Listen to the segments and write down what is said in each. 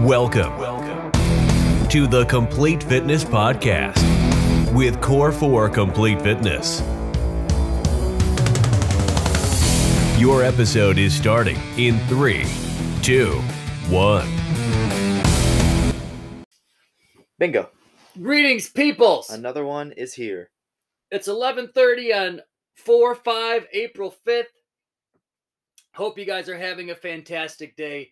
Welcome, welcome to the Complete Fitness Podcast with Core 4 Complete Fitness. Your episode is starting in three, two, one. Bingo. Greetings, peoples. Another one is here. It's 11:30 on 4/5 April 5th. Hope you guys are having a fantastic day,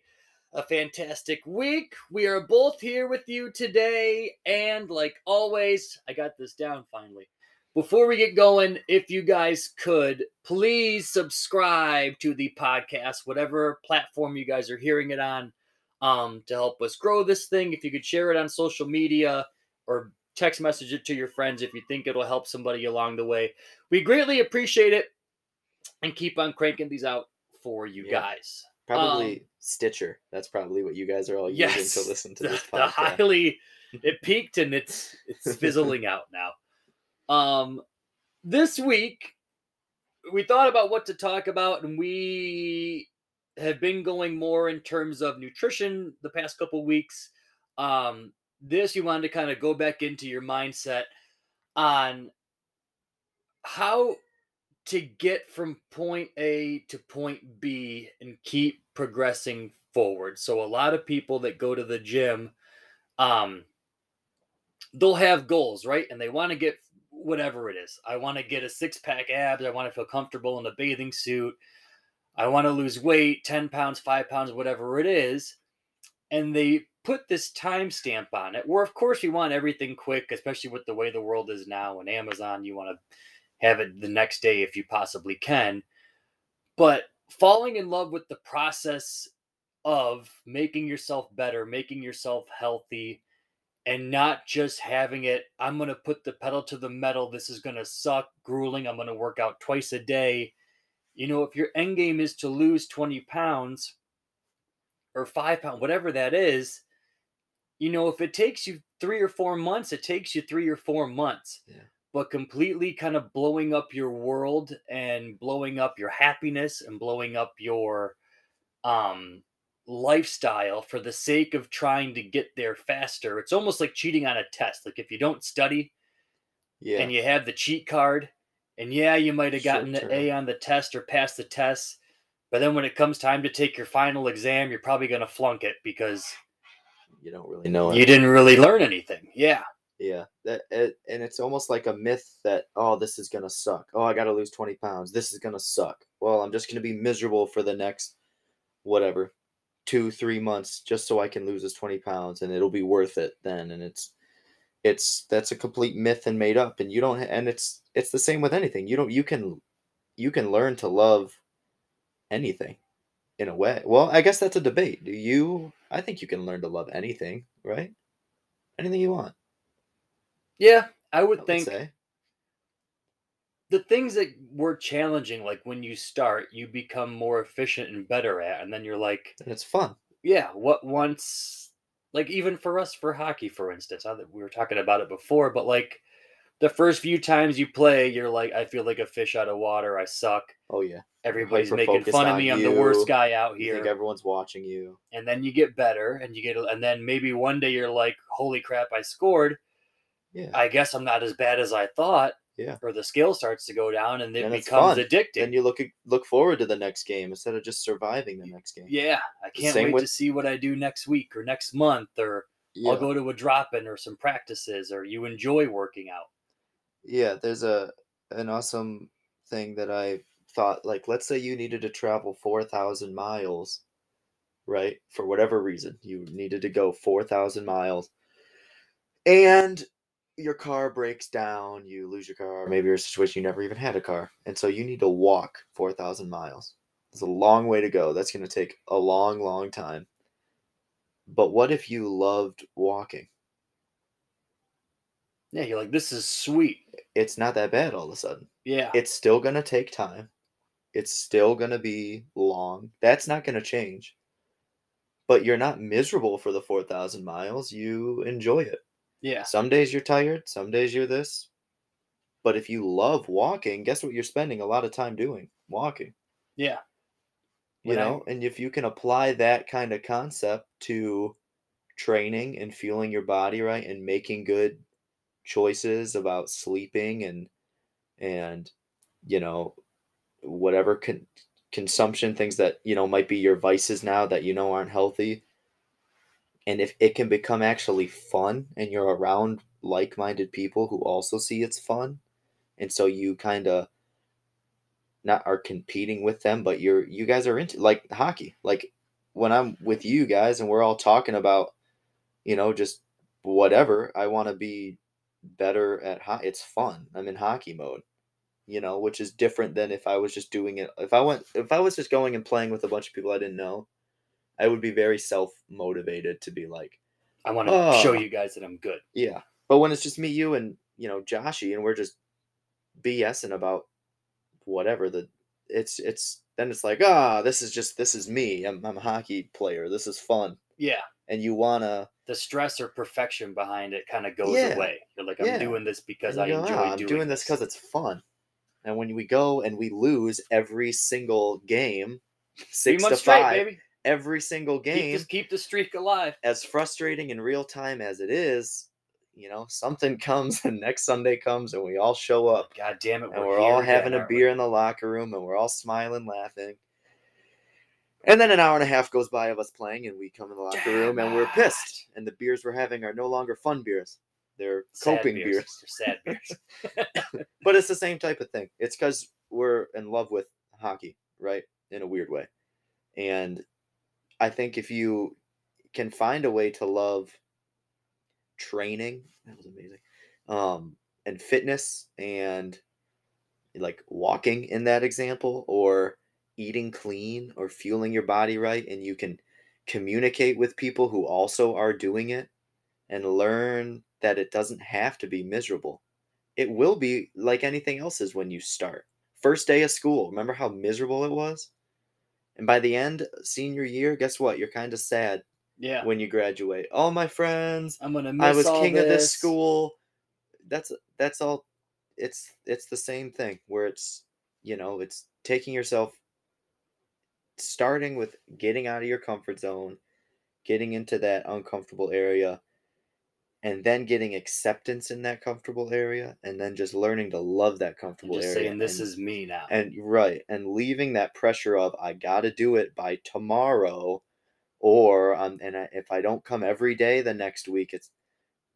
a fantastic week. We are both here with you today and like always, I got this down finally. Before we get going, if you guys could, please subscribe to the podcast, whatever platform you guys are hearing it on, um, to help us grow this thing. If you could share it on social media or text message it to your friends if you think it'll help somebody along the way. We greatly appreciate it and keep on cranking these out for you Yeah. guys. Probably Um, Stitcher. That's probably what you guys are all Yes, using to listen to the, this the highly it peaked and it's it's fizzling out now. Um this week we thought about what to talk about and we have been going more in terms of nutrition the past couple weeks. Um this you wanted to kind of go back into your mindset on how to get from point A to point B and keep progressing forward. So a lot of people that go to the gym um they'll have goals, right? And they want to get whatever it is. I want to get a six-pack abs, I want to feel comfortable in a bathing suit. I want to lose weight, 10 pounds, 5 pounds, whatever it is. And they put this timestamp on it where of course you want everything quick, especially with the way the world is now and Amazon, you want to have it the next day if you possibly can. But falling in love with the process of making yourself better, making yourself healthy, and not just having it, I'm going to put the pedal to the metal. This is going to suck, grueling. I'm going to work out twice a day. You know, if your end game is to lose 20 pounds or five pounds, whatever that is, you know, if it takes you three or four months, it takes you three or four months. Yeah. But completely kind of blowing up your world and blowing up your happiness and blowing up your um lifestyle for the sake of trying to get there faster. It's almost like cheating on a test. Like if you don't study Yeah. and you have the cheat card, and yeah, you might have gotten the A on the test or passed the test, but then when it comes time to take your final exam, you're probably going to flunk it because you don't really know it. you didn't really learn anything. Yeah. Yeah. That it, and it's almost like a myth that oh this is gonna suck. Oh I gotta lose 20 pounds. This is gonna suck. Well, I'm just gonna be miserable for the next whatever two, three months just so I can lose this 20 pounds and it'll be worth it then. And it's it's that's a complete myth and made up and you don't and it's it's the same with anything you don't you can you can learn to love anything in a way well i guess that's a debate do you i think you can learn to love anything right anything you want Yeah. I I would would think say the things that were challenging, like when you start, you become more efficient and better at. And then you're like, and it's fun yeah, what once, like even for us for hockey, for instance, I, we were talking about it before, but like the first few times you play, you're like, I feel like a fish out of water. I suck. oh yeah Everybody's making fun of me. I'm the worst guy out you think here. everyone's watching you And then you get better and you get, and then maybe one day you're like, holy crap, I scored. Yeah I guess I'm not as bad as I thought. Yeah. Or the scale starts to go down and it becomes fun. addicting. then you look look forward to the next game instead of just surviving the next game Yeah, I can't wait with- to see what I do next week or next month, or yeah. I'll go to a drop in or some practices, or you enjoy working out. yeah there's a an awesome thing that i thought like let's say you needed to travel 4000 miles right for whatever reason you needed to go 4000 miles and your car breaks down you lose your car maybe you're in a situation you never even had a car and so you need to walk 4000 miles it's a long way to go that's going to take a long long time but what if you loved walking Yeah, you're like, this is sweet. it's not that bad all of a sudden Yeah, it's still going to take time. It's still going to be long. That's not going to change. But you're not miserable for the 4,000 miles. You enjoy it. Yeah, Some days you're tired, some days you're this. But if you love walking, guess what you're spending a lot of time doing? Walking. yeah. You When I- know, and if you can apply that kind of concept to training and fueling your body right and making good choices about sleeping and and you know whatever con- consumption things that you know might be your vices now that you know aren't healthy and if it can become actually fun and you're around like-minded people who also see it's fun and so you kind of not are competing with them but you're you guys are into like hockey. Like when i'm with you guys and we're all talking about you know just whatever i want to be better at hockey it's fun. I'm in hockey mode you know which is different than if i was just doing it if i went if i was just going and playing with a bunch of people i didn't know i would be very self motivated to be like I want to show Oh. you guys that I'm good. yeah. But when it's just me, you, and you know, Joshy, and we're just BSing about whatever the it's it's then it's like, ah, this is just this is me. I'm I'm a hockey player. This is fun. Yeah. And you wanna The stress or perfection behind it kind of goes Yeah. away. You're like, I'm Yeah. doing this because I go, enjoy "Ah, I'm doing, doing this because it's fun. And when we go and we lose every single game, six to straight, five, baby. Every single Keep, game, keep the streak alive. as frustrating in real time as it is, you know, something comes and next Sunday comes and we all show up God damn it. and we're all having a beer in the locker room and we're all smiling, laughing. And then an hour and a half goes by of us playing, and we come in the locker room and we're pissed. And the beers we're having are no longer fun beers; they're coping beers. they're Sad beers. But it's the same type of thing. It's because we're in love with hockey, right? In a weird way. And I think if you can find a way to love training, that was amazing, um, and fitness and like walking in that example, or eating clean, or fueling your body right, and you can communicate with people who also are doing it and learn that it doesn't have to be miserable it will be like anything else is when you start. First day of school, remember how miserable it was? And by the end, senior year, guess what? You're kind of sad yeah. when you graduate. All my friends, I'm gonna miss I was king of this this. school. That's that's all it's it's the same thing where it's you know, it's taking yourself starting with getting out of your comfort zone, getting into that uncomfortable area, and then getting acceptance in that comfortable area, and then just learning to love that comfortable just area. saying this and, is me now. and right, and leaving that pressure of I got to do it by tomorrow, or um, and I, if I don't come every day the next week, it's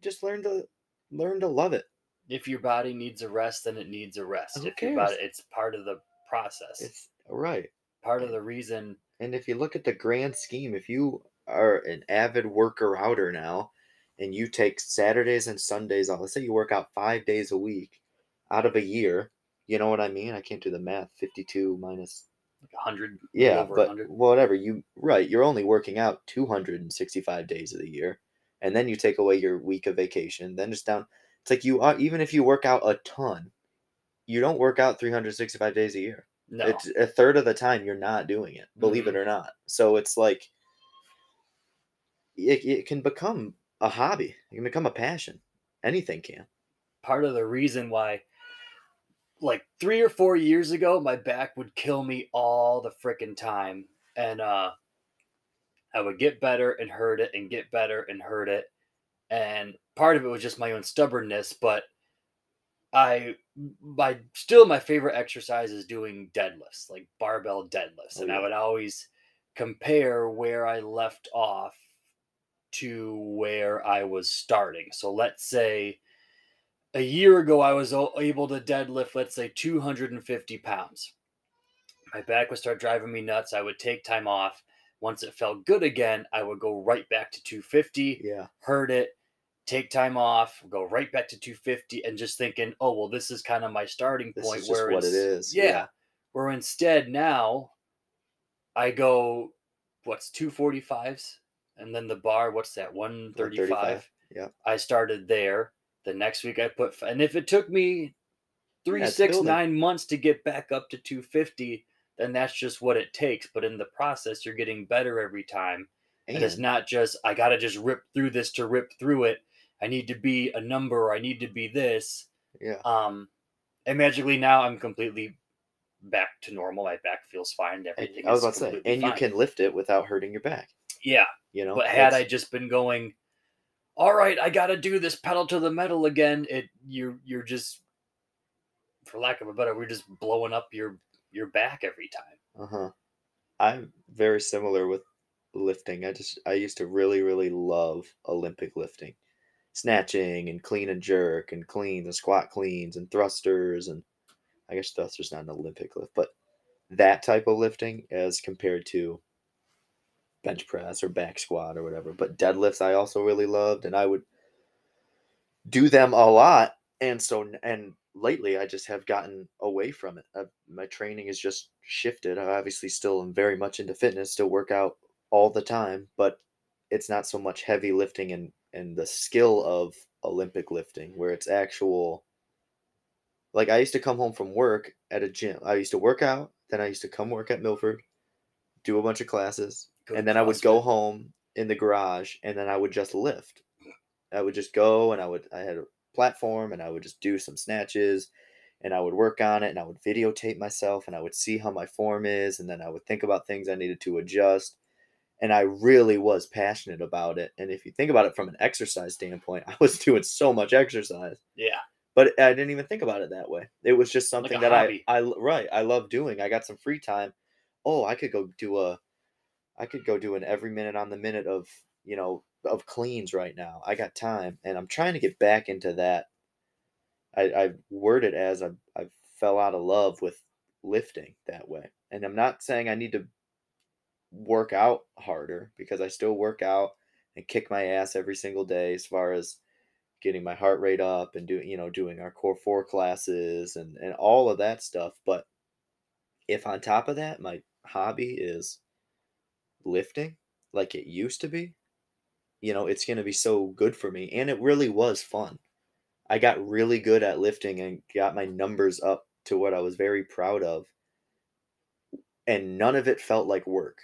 just learn to learn to love it. if your body needs a rest, then it needs a rest. Who if your body, it's part of the process. It's right. part of the reason. And if you look at the grand scheme, if you are an avid worker outer now and you take Saturdays and Sundays off, let's say you work out five days a week out of a year, you know what I mean? I can't do the math. 52 minus. Like a hundred, Yeah, over but hundred. whatever. You, right. You're only working out 265 days of the year. And then you take away your week of vacation. Then it's down. It's like you are, even if you work out a ton, you don't work out 365 days a year No, it's a third of the time you're not doing it believe it mm-hmm. or not so it's like it, it can become a hobby. It can become a passion. Anything can. Part of the reason why like three or four years ago my back would kill me all the freaking time. And uh i would get better and hurt it and get better and hurt it. And part of it was just my own stubbornness but i my still my favorite exercise is doing deadlifts like barbell deadlifts. Oh, and i would always compare where i left off to where i was starting so let's say a year ago I was able to deadlift, let's say 250 pounds. My back would start driving me nuts. I would take time off. Once it felt good again, I would go right back to 250, yeah hurt it, take time off, go right back to 250, and just thinking, oh, well, this is kind of my starting this point is just where what it's- is Yeah. Where instead now I go, what's 245s? And then the bar, what's that, 135? 135, yeah. I started there. The next week I put, and if it took me three, it's six, building. nine months to get back up to 250, then that's just what it takes. But in the process, you're getting better every time. And, it's not just, I got to just rip through this to rip through it. I need to be a number, I need to be this. yeah Um, and magically now I'm completely back to normal. My back feels fine. and, Everything i was is about to say and you can lift it without hurting your back yeah. you know But had I just been going all right, I got to do this pedal to the metal again. It you're you're just for lack of a better, we're just blowing up your your back every time. Uh huh. I'm very similar with lifting. I just I used to really really love Olympic lifting, snatching and clean and jerk and cleans and squat cleans and thrusters and I guess thrusters not an Olympic lift, but that type of lifting as compared to bench press or back squat or whatever. But deadlifts I also really loved and I would do them a lot. And so and lately I just have gotten away from it. i my training has just shifted. I obviously still am very much into fitness, still work out all the time, but it's not so much heavy lifting and and the skill of Olympic lifting where it's actual like I used to come home from work at a gym. I used to work out, then I used to come work at Milford, do a bunch of classes, Go and then I would go home in the garage and then I would just lift. I would just go and I would I had a platform and I would just do some snatches and I would work on it and I would videotape myself and I would see how my form is and then I would think about things I needed to adjust and I really was passionate about it and if you think about it from an exercise standpoint I was doing so much exercise Yeah. but I didn't even think about it that way it was just something a that hobby. I I right I love doing I got some free time oh I could go do a I could go do an every minute on the minute of you know of cleans right now. I got time, and I'm trying to get back into that. I I word it as I I fell out of love with lifting that way, and I'm not saying I need to work out harder because I still work out and kick my ass every single day as far as getting my heart rate up and doing you know doing our core four classes and and all of that stuff. But if on top of that my hobby is lifting like it used to be, you know, it's going to be so good for me. And it really was fun. I got really good at lifting and got my numbers up to what I was very proud of. And none of it felt like work.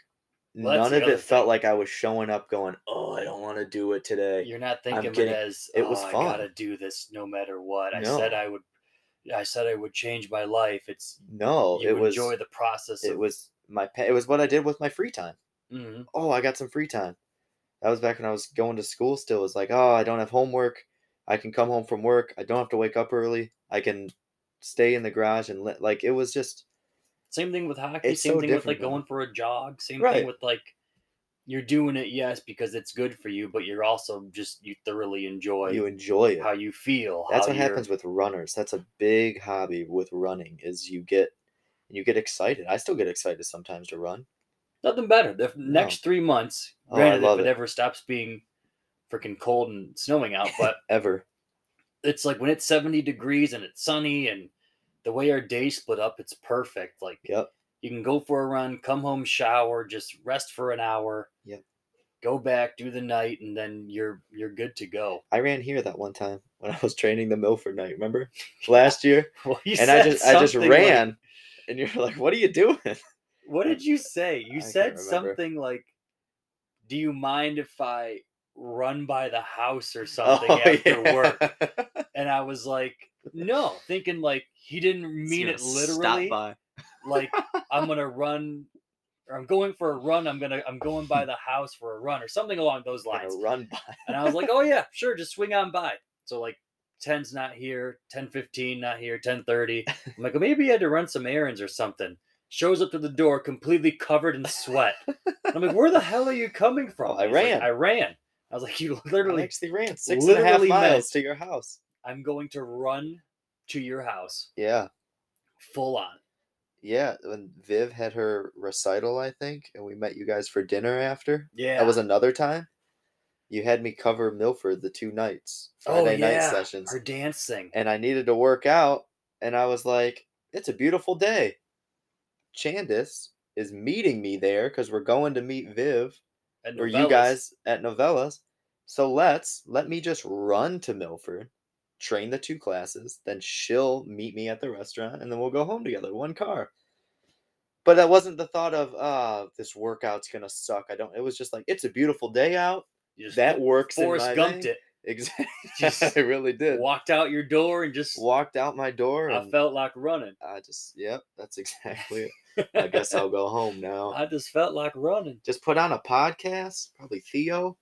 Well, none of it other felt like I was showing up going, oh, I don't want to do it today. You're not thinking of getting- it as it was "Oh, I gotta do this no matter what. I said I would. I said I would change my life. It's No, it was enjoy the process. it of, was my it was what I did with my free time. Mhm. oh, I got some free time. That was back when I was going to school still. It was like, oh, I don't have homework. I can come home from work. I don't have to wake up early. I can stay in the garage and let, like, it was just, Same thing with hockey. It's same so thing with like going for a jog. Same Right. thing with like you're doing it, yes, because it's good for you, but you're also just you thoroughly enjoy you enjoy it. how you feel. That's what you're- happens with runners. That's a big hobby with running is you get, you get excited. I still get excited sometimes to run. Nothing better. The next three months, Oh, I granted, love if it, it. ever stops being freaking cold and snowing out, but Ever. it's like when it's 70 degrees and it's sunny and the way our days split up, it's perfect. Like Yep. you can go for a run, come home, shower, just rest for an hour. Yep. Go back, do the night, and then you're you're good to go. I ran here that one time when I was training the Milford night, remember? Last year. Well, you and I said just I just something like- ran and you're like, what are you doing? what did you say? You I said something like, "Do you mind if I run by the house or oh, something Oh, after yeah. work?" And I was like, "No," thinking like he didn't mean it stop literally. by. like I'm gonna run or I'm going for a run, I'm gonna I'm going by the house for a run or something along those lines. run by. And I was like, Oh yeah, sure, just swing on by. So like 10's not here, 10 15 not here, 10 30. I'm like, well, maybe he had to run some errands or something. Shows up to the door completely covered in sweat. I'm like, where the hell are you coming from? Oh, I He's like, ran. I ran. I was like, you I literally actually ran six and a half miles to your house. I'm going to run to your house Yeah, full on. yeah. When Viv had her recital, I think, and we met you guys for dinner after. Yeah. That was another time. You had me cover Milford the two nights, oh, Friday night sessions, Our dancing. and I needed to work out, and I was like, "It's a beautiful day." Chandis is meeting me there because we're going to meet Viv at or you guys at Novellas. So let's let me just run to Milford, train the two classes, then she'll meet me at the restaurant, and then we'll go home together, one car. But that wasn't the thought of ah, this workout's gonna suck. I don't. It was just like it's a beautiful day out. That works. in Forrest my Gumped thing." it. Exactly. I really did. Walked out your door and just Walked out my door I felt like running. I just yep, that's exactly it. I guess I'll go home now. I just felt like running. Just put on a podcast, probably Theo,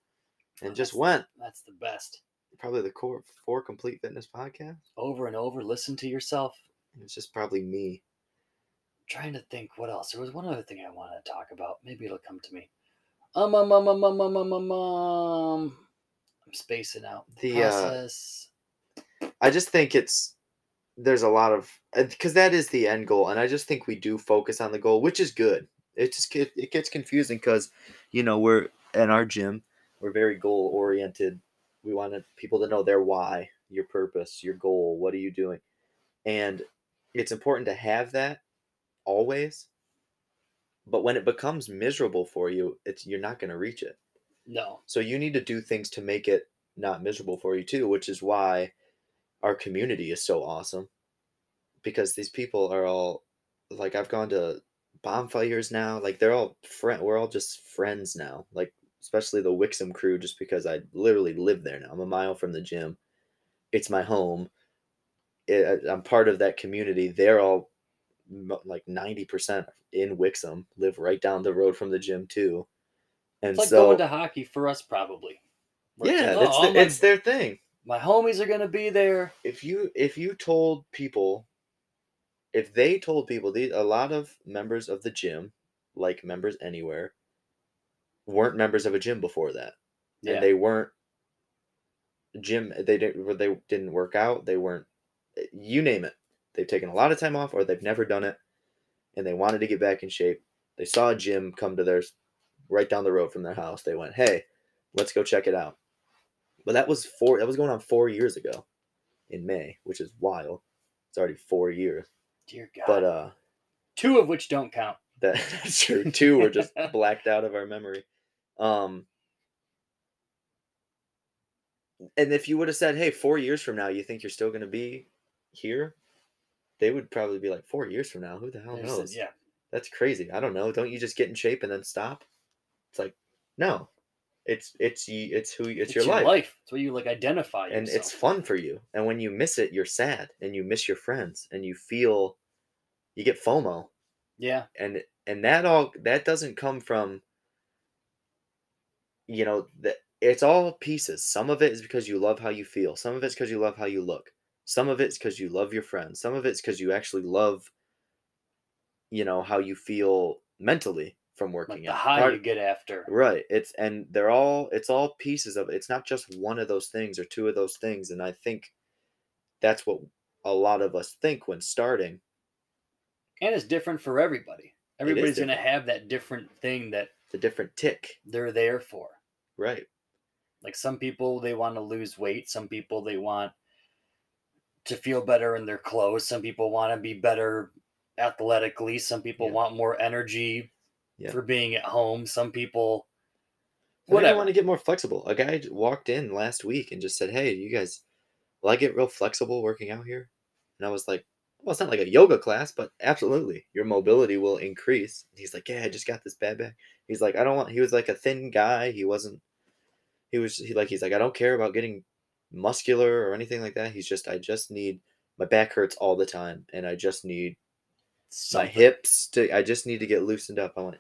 and just went. That's the best. Probably the core four complete fitness podcast. Over and over, listen to yourself. It's just probably me. trying to think what else. There was one other thing I wanted to talk about. Maybe it'll come to me. Um, um, um, um, um, um, um, um, um. I'm spacing out. The, uh, Process. I just think it's there's a lot of because that is the end goal, and I just think we do focus on the goal, which is good. It just get, it gets confusing because you know we're in our gym, we're very goal oriented. We want people to know their why, your purpose, your goal. What are you doing? And it's important to have that always. But when it becomes miserable for you, it's you're not going to reach it. no. So you need to do things to make it not miserable for you too, which is why our community is so awesome. Because these people are all like I've gone to bonfires now, like they're all friend we're all just friends now. Like especially the Wixom crew just because I literally live there now. I'm a mile from the gym. It's my home. It, I'm part of that community. They're all like 90% in Wixom, live right down the road from the gym too. And It's like so going to hockey for us, probably. It's yeah, like, "Oh, the, my, it's their thing. My homies are gonna be there. If you if you told people, if they told people, these a lot of members of the gym, like members anywhere, weren't members of a gym before that, Yeah. and they weren't gym. They didn't. They didn't work out. They weren't. You name it. They've taken a lot of time off, or they've never done it, and they wanted to get back in shape. They saw a gym come to theirs, right down the road from their house. They went, "Hey, let's go check it out." But that was four. That was going on four years ago, in May, which is wild. It's already four years. Dear God. But uh, Two of which don't count. that, that's true. Two were just blacked out of our memory. Um, and if you would have said, "Hey, four years from now, you think you're still going to be here?" They would probably be like, four years from now, who the hell knows? Yeah. That's crazy. I don't know. Don't you just get in shape and then stop? It's like, no, it's it's it's who it's, your, life. It's where you like identify and yourself. it's fun for you. And when you miss it, you're sad and you miss your friends and you feel you get FOMO Yeah. and and that all that doesn't come from you know that it's all pieces some of it is because you love how you feel some of it's because you love how you look some of it's because you love your friends some of it's because you actually love you know how you feel mentally from working Like the out high Part- you get after. right it's and they're all it's all pieces of it it's not just one of those things or two of those things and i think that's what a lot of us think when starting And it's different for everybody. Everybody's going to have that different thing that the different tick they're there for. right Like some people, they want to lose weight. Some people, they want to feel better in their clothes. Some people want to be better athletically. Some people Yeah. want more energy Yeah. for being at home. Some people, think I want to get more flexible. A guy walked in last week and just said, "Hey, you guys, will I get real flexible working out here?" And I was like, "Well, it's not like a yoga class, but absolutely, your mobility will increase." And he's like, "Yeah, I just got this bad back." He's like, "I don't want." He was like a thin guy. He wasn't. He was. He like. He's like, "I don't care about getting muscular or anything like that." He's just. I just need. My back hurts all the time, and I just need my hips to. I just need to get loosened up. I want.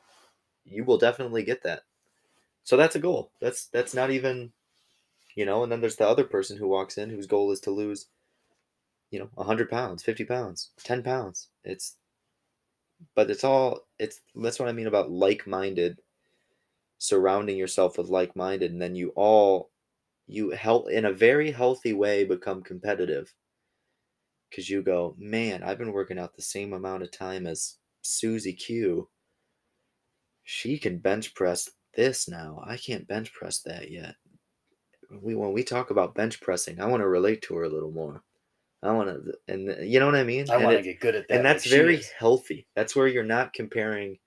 You will definitely get that. So that's a goal. That's that's not even, you know. And then there's the other person who walks in whose goal is to lose, you know, hundred pounds, fifty pounds, ten pounds. It's, but it's all. It's that's what I mean about like-minded. Surrounding yourself with like-minded, and then you all, you help in a very healthy way become competitive. Because you go, man, I've been working out the same amount of time as Susie Q she can bench press this now. I can't bench press that yet. We when we talk about bench pressing, I want to relate to her a little more. I want to, and you know what I mean. I want to get good at that. and that's she very healthy. That's where you're not comparing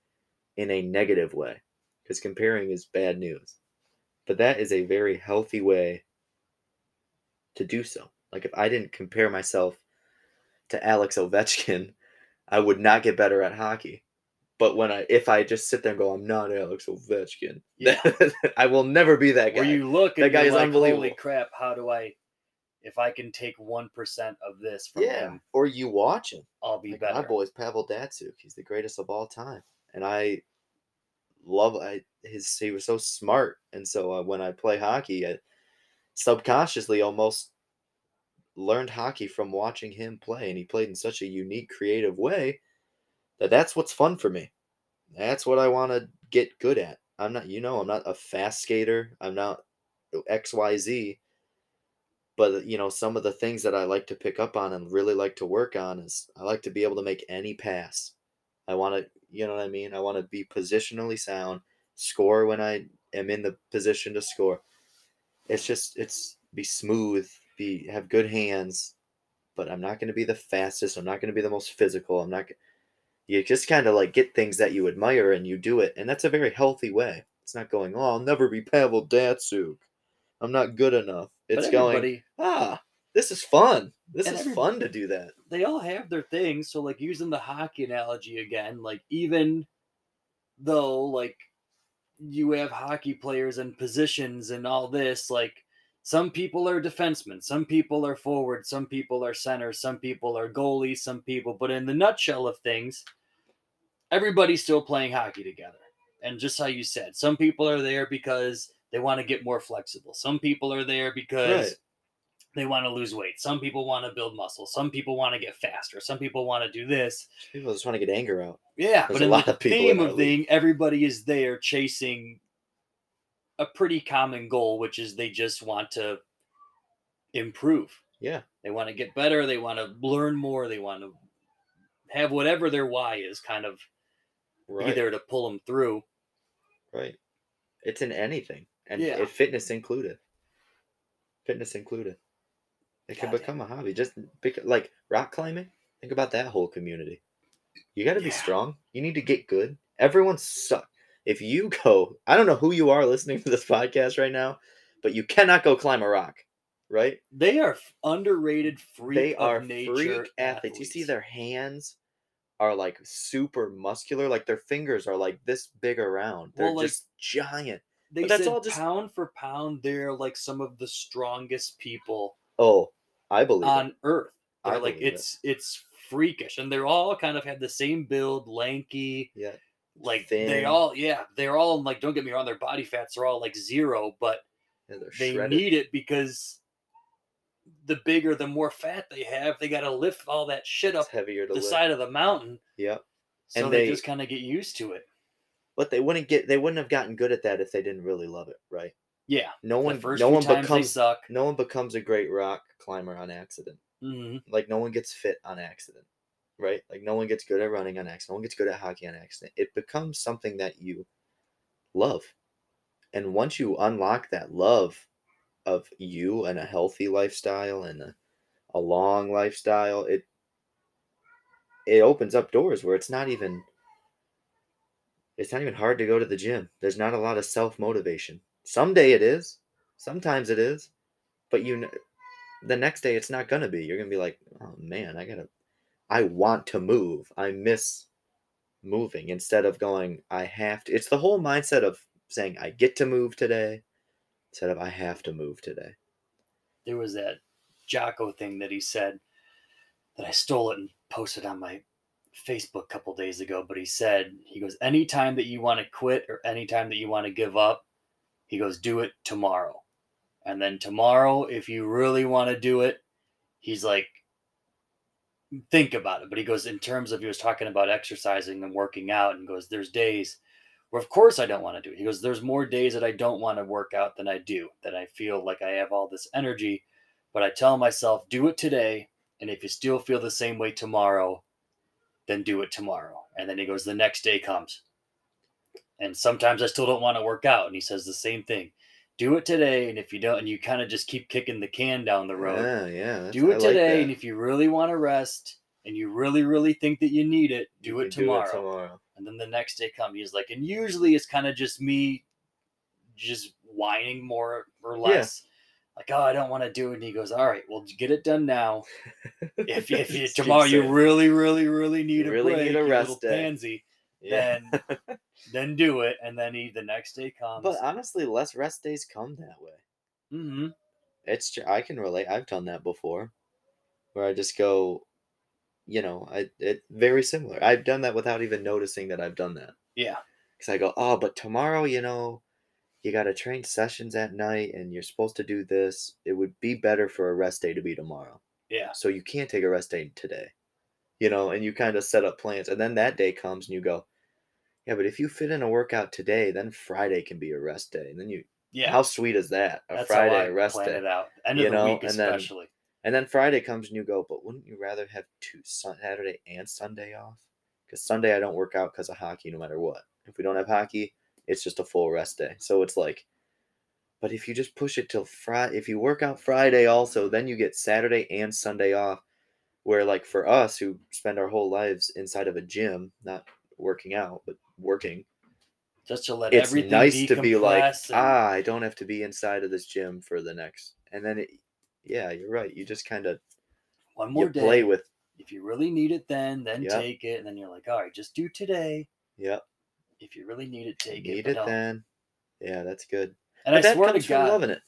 in a negative way, because comparing is bad news. But that is a very healthy way to do so. Like if I didn't compare myself to Alex Ovechkin, I would not get better at hockey. But when I, if I just sit there and go, I'm not Alex Ovechkin, Yeah. I will never be that guy. Where you look That guy is like, unbelievable. holy crap, how do I, if I can take 1% of this from yeah, him, or you watch him. I'll be Like, better. my boy's Pavel Datsyuk. He's the greatest of all time, and I love I, his. He was so smart, and so uh, when I play hockey, I subconsciously almost learned hockey from watching him play, and he played in such a unique, creative way that that's what's fun for me. That's what I want to get good at. I'm not, you know, I'm not a fast skater. I'm not X Y Z. But you know, some of the things that I like to pick up on and really like to work on is I like to be able to make any pass. I want to, you know what I mean? I want to be positionally sound, score when I am in the position to score. It's just it's be smooth, be have good hands, but I'm not going to be the fastest. I'm not going to be the most physical. I'm not. You just kind of like get things that you admire and you do it, and that's a very healthy way. It's not going, oh, I'll never be Pavel Datsyuk. I'm not good enough. It's going, ah, this is fun. This is fun to do that. they all have their things. So like using the hockey analogy again, like even though like you have hockey players and positions and all this, like some people are defensemen, some people are forward, some people are center, some people are goalies, some people. But in the nutshell of things, everybody's still playing hockey together. And just how you said, some people are there because they want to get more flexible. Some people are there because Right. they want to lose weight. Some people want to build muscle. Some people want to get faster. Some people want to do this. People just want to get anger out. Yeah, There's but a in lot the of people theme of thing, everybody is there chasing a pretty common goal, which is they just want to improve. Yeah. They want to get better. They want to learn more. They want to have whatever their why is, kind of Right. be there to pull them through. Right. It's in anything, and Yeah. fitness included. Fitness included. It can God. become a hobby. Just pick like rock climbing. Think about that whole community. You got to be strong. You need to get good. Everyone suck. If you go, I don't know who you are listening to this podcast right now, but you cannot go climb a rock, right? They are underrated freak they are freak athletes. You see their hands are like super muscular, like their fingers are like this big around. They're Well, like, just giant. They but that's said all just- pound for pound, they're like some of the strongest people Oh, I believe it. on earth. They're like believe it. it's it's freakish, and they're all kind of have the same build, lanky. Yeah. Like they all, yeah, they're all like. Don't get me wrong, their body fats are all like zero, but they're shredded. need it because the bigger, the more fat they have, they got to lift all that shit It's up heavier to the lift. side of the mountain. Yep. So And they, they- just kind of get used to it. But they wouldn't get they wouldn't have gotten good at that if they didn't really love it, right? Yeah, No one first no one becomes suck. no one becomes a great rock climber on accident. hmm Like no one gets fit on accident. Right? Like no one gets good at running on accident. No one gets good at hockey on accident. It becomes something that you love. And once you unlock that love of you and a healthy lifestyle and a, a long lifestyle, it it opens up doors where it's not even it's not even hard to go to the gym. There's not a lot of self motivation. Someday it is, sometimes it is, but you the next day it's not gonna be. You're gonna be like, oh man, I gotta, I want to move. I miss moving instead of going, I have to. It's the whole mindset of saying I get to move today instead of I have to move today. there was that Jocko thing that he said that I stole it and posted on my Facebook a couple days ago. But he said, he goes, anytime that you want to quit or anytime that you want to give up, he goes, do it tomorrow. And then tomorrow, if you really want to do it, he's like, think about it. But he goes, in terms of, he was talking about exercising and working out, and goes, there's days where, of course, I don't want to do it. He goes, there's more days that I don't want to work out than I do, that I feel like I have all this energy. But I tell myself, do it today. And if you still feel the same way tomorrow, then do it tomorrow. And then he goes, the next day comes. And sometimes I still don't want to work out. And he says the same thing. Do it today. And if you don't, and you kind of just keep kicking the can down the road, Yeah, yeah. do it like today. that. and if you really want to rest and you really, really think that you need it, do it tomorrow. tomorrow. And then the next day comes. He's like, and usually it's kind of just me just whining more or Yeah. less. Like, oh, I don't want to do it. And he goes, All right, well, get it done now. If, if you, tomorrow you really, really, really need You a really break, need a rest little day." pansy, yeah. then then do it. And then he the next day comes. But honestly, less rest days come that way. hmm It's tr- I can relate. I've done that before, where I just go, you know, I it very similar. I've done that without even noticing that I've done that. Yeah. Because I go, oh, but tomorrow, you know, you got to train sessions at night and you're supposed to do this. It would be better for a rest day to be tomorrow. Yeah. So you can't take a rest day today, you know, and you kind of set up plans. And then that day comes and you go, yeah, but if you fit in a workout today, then Friday can be a rest day. And then you, Yeah. how sweet is that? A That's Friday how I rest plan day. it out. End you of the know, week, and then- especially. And then Friday comes and you go, but wouldn't you rather have two Saturday and Sunday off? Because Sunday I don't work out because of hockey, no matter what. If we don't have hockey, it's just a full rest day. So it's like, but if you just push it till Friday, if you work out Friday also, then you get Saturday and Sunday off. Where like for us who spend our whole lives inside of a gym, not working out but working, Just to let it's everything nice to be like, and- ah, I don't have to be inside of this gym for the next. And then, it, yeah, you're right. You just kind of one more day. play with, if you really need it, then then Yeah. take it, and then you're like, all right, just do today. yep, If you really need it, take need it. but it then. Yeah, that's good. And But I swear to God, loving it.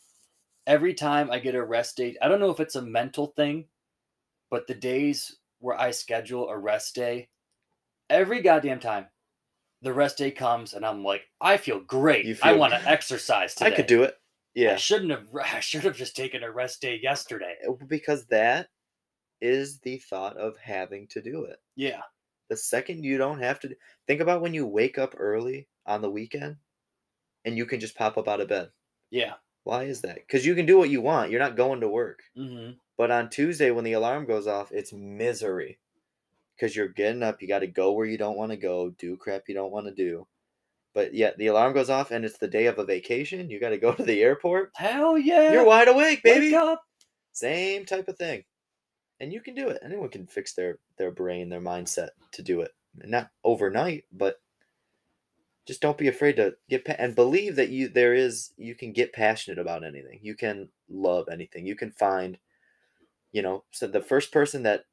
every time I get a rest day, I don't know if it's a mental thing, but the days where I schedule a rest day, every goddamn time, the rest day comes, and I'm like, I feel great. You I want to exercise today. I could do it. Yeah. I shouldn't have. I should have just taken a rest day yesterday. Uh, because that is the thought of having to do it. Yeah. The second you don't have to think about when you wake up early on the weekend and you can just pop up out of bed. Yeah. Why is that? Because you can do what you want. You're not going to work. hmm But on Tuesday, when the alarm goes off, it's misery because you're getting up. You got to go where you don't want to go, do crap you don't want to do. But yet the alarm goes off and it's the day of a vacation. You got to go to the airport. Hell yeah. You're wide awake, Wake baby. up. Same type of thing. And you can do it. Anyone can fix their their brain, their mindset to do it. Not overnight, but just don't be afraid to get pa- and believe that you there is you can get passionate about anything. You can love anything. You can find you know, so the first person that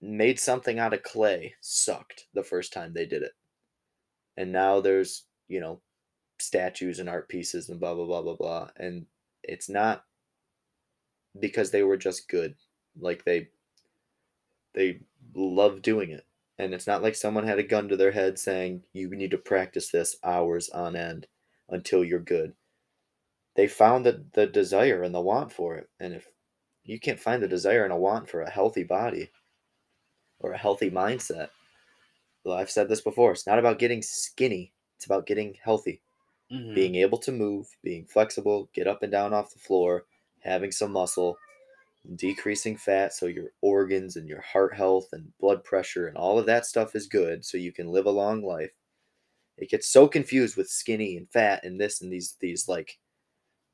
made something out of clay sucked the first time they did it. And now there's, you know, statues and art pieces and blah blah blah blah blah and it's not because they were just good. Like they they love doing it. And it's not like someone had a gun to their head saying you need to practice this hours on end until you're good. They found the, the desire and the want for it. And if you can't find the desire and a want for a healthy body or a healthy mindset, well, I've said this before. It's not about getting skinny. It's about getting healthy Mhm. being able to move, being flexible, get up and down off the floor, having some muscle, decreasing fat so your organs and your heart health and blood pressure and all of that stuff is good so you can live a long life. It gets so confused with skinny and fat and this and these these like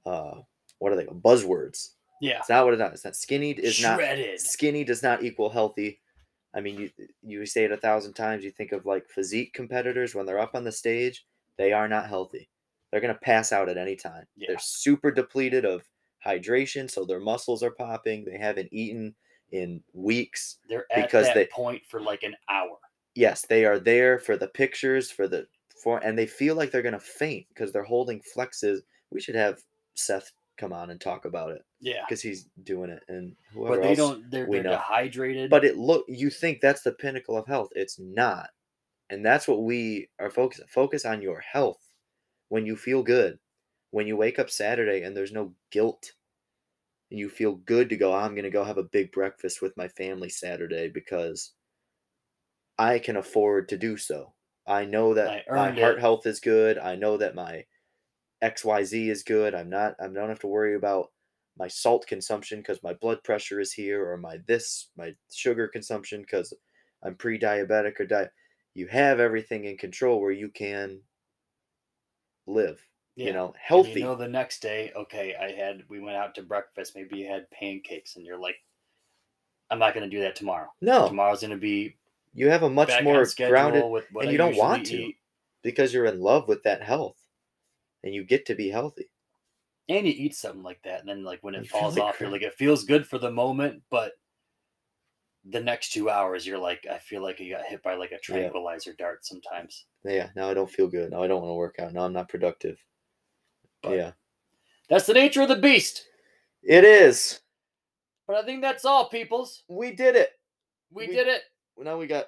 uh what are they buzzwords. Yeah. It's not what it is. It's not skinny is not skinny does not equal healthy. I mean, you you say it a thousand times. You think of like physique competitors when they're up on the stage, they are not healthy. They're gonna pass out at any time. Yeah. They're super depleted of hydration, so their muscles are popping. They haven't eaten in weeks. They're at because that they- point for like an hour. Yes, they are there for the pictures, for the for, and they feel like they're gonna faint because they're holding flexes. We should have Seth come on and talk about it Yeah. because he's doing it, and whoever But they else don't. They're, we they're know. dehydrated. but it look you think that's the pinnacle of health it's not and that's what we are focus focus on your health when you feel good when you wake up saturday and there's no guilt and you feel good to go oh, i'm going to go have a big breakfast with my family saturday because i can afford to do so i know that I my heart it. health is good i know that my xyz is good i'm not i don't have to worry about my salt consumption because my blood pressure is here or my this my sugar consumption because i'm pre-diabetic or diet you have everything in control where you can live Yeah. you know And healthy You know, the next day, okay, I had we went out to breakfast. Maybe you had pancakes, and you're like, I'm not going to do that tomorrow. no Tomorrow's going to be you have a much more grounded and you don't want to. eat. because you're in love with that health and you get to be healthy and you eat something like that, and then like when it falls off, you're like, it feels good for the moment, but the next two hours, you're like, I feel like you got hit by like a tranquilizer dart sometimes. yeah now i don't feel good now i don't want to work out now i'm not productive But- yeah That's the nature of the beast. it is But I think that's all, peoples. we did it We, We- did it. now we got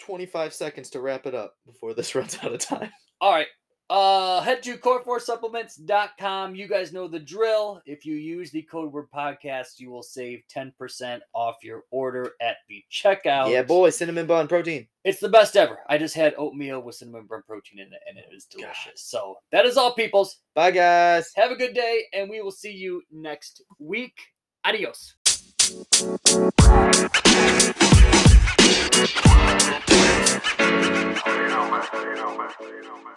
25 seconds to wrap it up before this runs out of time All right. Uh, head to core4supplements.com. You guys know the drill. If you use the code word podcast, you will save 10% off your order at the checkout. Yeah, boy, cinnamon bun protein. It's the best ever. I just had oatmeal with cinnamon bun protein in it, and it is delicious. God. So that is all, peoples. Bye, guys. Have a good day, and we will see you next week. Adios. You know, man. You know, man. You know, man.